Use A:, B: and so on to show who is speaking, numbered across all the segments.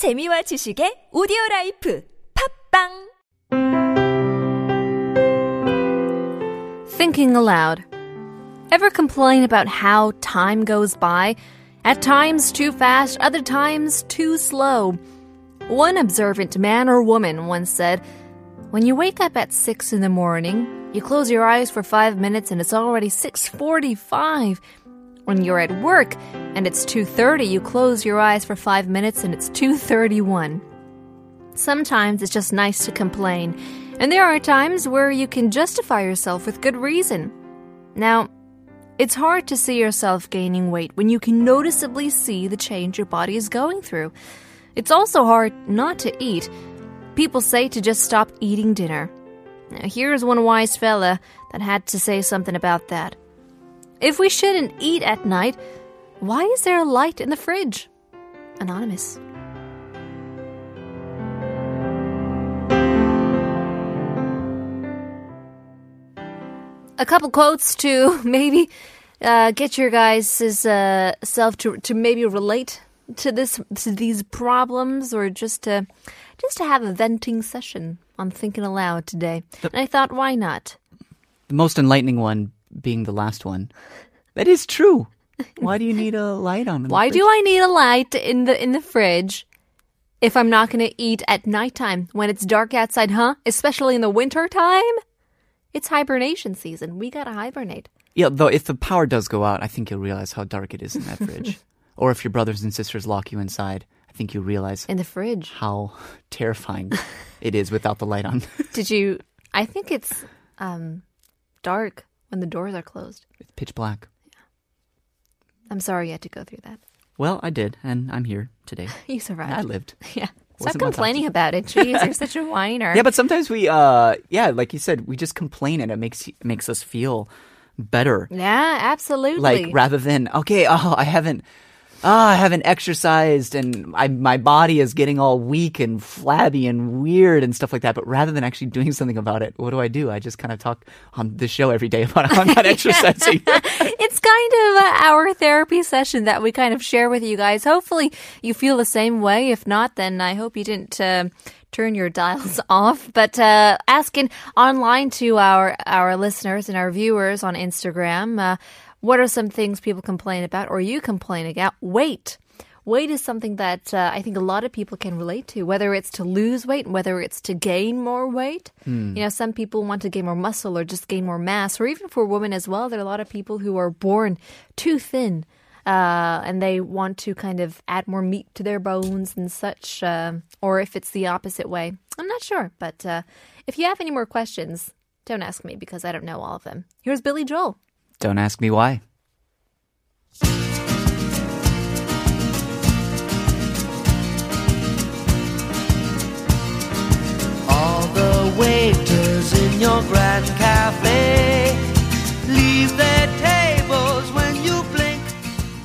A: 재미와 지식의 오디오 라이프 팟빵
B: Thinking aloud. Ever complain about how time goes by? At times too fast, other times too slow. One observant man or woman once said, "When you wake up at 6 in the morning, you close your eyes for 5 minutes and it's already 6:45." When you're at work and it's 2:30, you close your eyes for 5 minutes and it's 2:31. Sometimes it's just nice to complain, and there are times where you can justify yourself with good reason. Now, it's hard to see yourself gaining weight when you can noticeably see the change your body is going through. It's also hard not to eat. People say to just stop eating dinner. Now, here's one wise fella that had to say something about that. If we shouldn't eat at night, why is there a light in the fridge? Anonymous. a couple quotes to maybe uh, get your guys' uh, self to to maybe relate to this to these problems or just to just to have a venting session on thinking aloud today. and I thought, why not?
C: The most enlightening one being the last one. That is true. Why do you need a light on? in the
B: Why do? I need a light in the in the fridge if I'm not going to eat at nighttime when it's dark outside, huh? Especially in the winter time? It's hibernation season. We got to hibernate.
C: Yeah, though if the power does go out, I think you'll realize how dark it is in that fridge. or if your brothers and sisters lock you inside, I think you realize
B: In the fridge.
C: how terrifying it is without the light on.
B: Did you? I think it's um, dark when the doors are closed.
C: it's pitch black. Yeah.
B: I'm sorry you had to go through that.
C: Well, I did, and I'm here today.
B: You survived.
C: I lived.
B: Yeah. Stop complaining about it. Jeez, you're such a whiner.
C: Yeah, but sometimes we, uh, yeah, like you said, we just complain and it makes it makes us feel better.
B: yeah, absolutely.
C: Like rather than okay, oh, I haven't, oh, I haven't exercised and I, my body is getting all weak and flabby and weird and stuff like that. But rather than actually doing something about it, what do I do? I just kind of talk on the show every day about how I'm not exercising.
B: it's kind of uh, our therapy session that we kind of share with you guys. Hopefully, you feel the same way. If not, then I hope you didn't. Uh, Turn your dials off, but uh, asking online to our our listeners and our viewers on Instagram, uh, what are some things people complain about, or you complain about? Weight. Weight is something that uh, I think a lot of people can relate to, whether it's to lose weight, whether it's to gain more weight. You know, some people want to gain more muscle or just gain more mass, or even for women as well. There are a lot of people who are born too thin. Uh, and they want to kind of add more meat to their bones and such, uh, or if it's the opposite way. I'm not sure. But uh, if you have any more questions, don't ask me because I don't know all of them. Here's Billy Joel.
C: Don't ask me why.
D: All the waiters in your grand cafe leave their tables when you blink.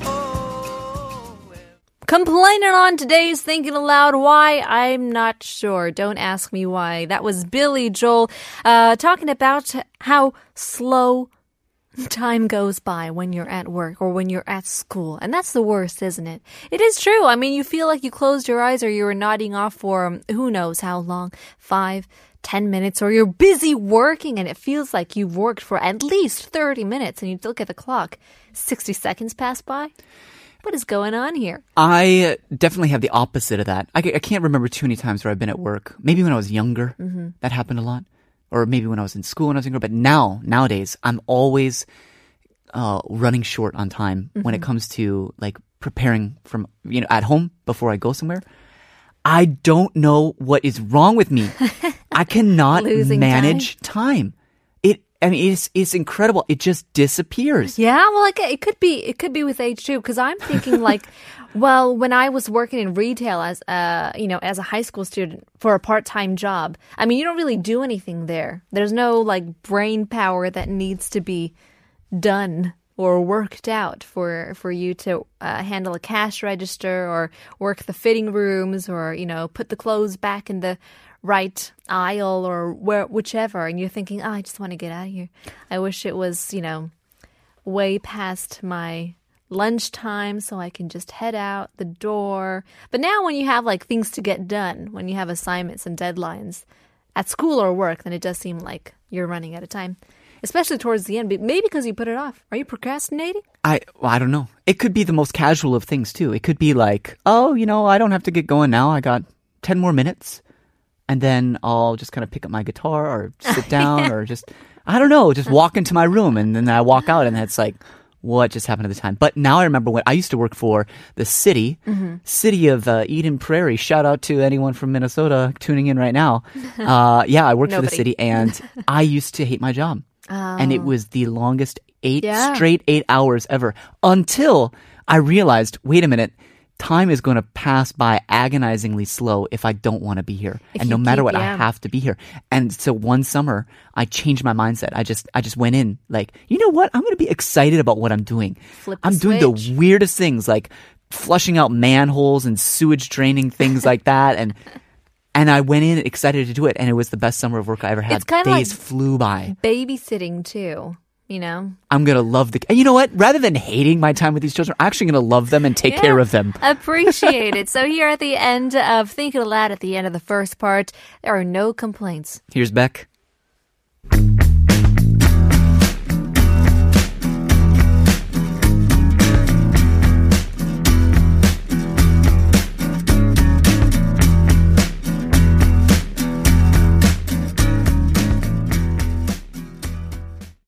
D: Oh, well.
B: Complaining on today's Thinking Aloud. Why? I'm not sure. Don't ask me why. That was Billy Joel uh, talking about how slow time goes by when you're at work or when you're at school. And that's the worst, isn't it? It is true. I mean, you feel like you closed your eyes or you were nodding off for um, who knows how long five, ten minutes, or you're busy working and it feels like you've worked for at least 30 minutes and you look at the clock. 60 seconds pass by. What is going on here?
C: I definitely have the opposite of that. I, I can't remember too many times where I've been at work. Maybe when I was younger, that happened a lot. Or maybe when I was in school when I was younger. But now, nowadays, I'm always uh, running short on time when it comes to like preparing from, you know, at home before I go somewhere. I don't know what is wrong with me. I cannot manage time. It, I mean, it's, it's incredible. It just disappears.
B: Yeah, well, like it could be, it could be with age too. Because I'm thinking like, well, when I was working in retail as, a you know, as a high school student for a part time job, I mean, you don't really do anything there. There's no like brain power that needs to be done or worked out for for you to uh, handle a cash register or work the fitting rooms or you know put the clothes back in the right aisle or where whichever and you're thinking oh, I just want to get out of here I wish it was you know way past my lunchtime so I can just head out the door. But now when you have like things to get done, when you have assignments and deadlines at school or work, then it does seem like you're running out of time. Especially towards the end, maybe because you put it off. Are you procrastinating?
C: I well, I don't know. It could be the most casual of things too. It could be like, oh, you know, I don't have to get going now. I got ten more minutes, and then I'll just kind of pick up my guitar or sit down or just I don't know, just walk into my room and then I walk out and it's like. What just happened at the time? But now I remember when I used to work for the city, city of uh, Eden Prairie. Shout out to anyone from Minnesota tuning in right now. Uh, yeah, I worked for the city, and I used to hate my job and it was the longest eight
B: Yeah.
C: straight eight hours ever until I realized, wait a minute, time is going to pass by agonizingly slow if I don't want to be here,
B: If
C: and no matter what, I have to be here. And so one summer, I changed my mindset. I just, I just went in like, you know what? I'm going to be excited about what I'm doing.
B: Flip
C: I'm doing the weirdest things like flushing out manholes and sewage draining things like that, and. And I went in excited to do it, and it was the best summer of work I ever had.
B: It's kinda
C: Days
B: like-
C: flew by.
B: Babysitting too, you know?
C: I'm gonna love the. And you know what? Rather than hating my time with these children, I'm actually gonna love them and take care of them.
B: Appreciate it. So here at the end of Thinking Aloud at the end of the first part, there are no complaints.
C: Here's Beck.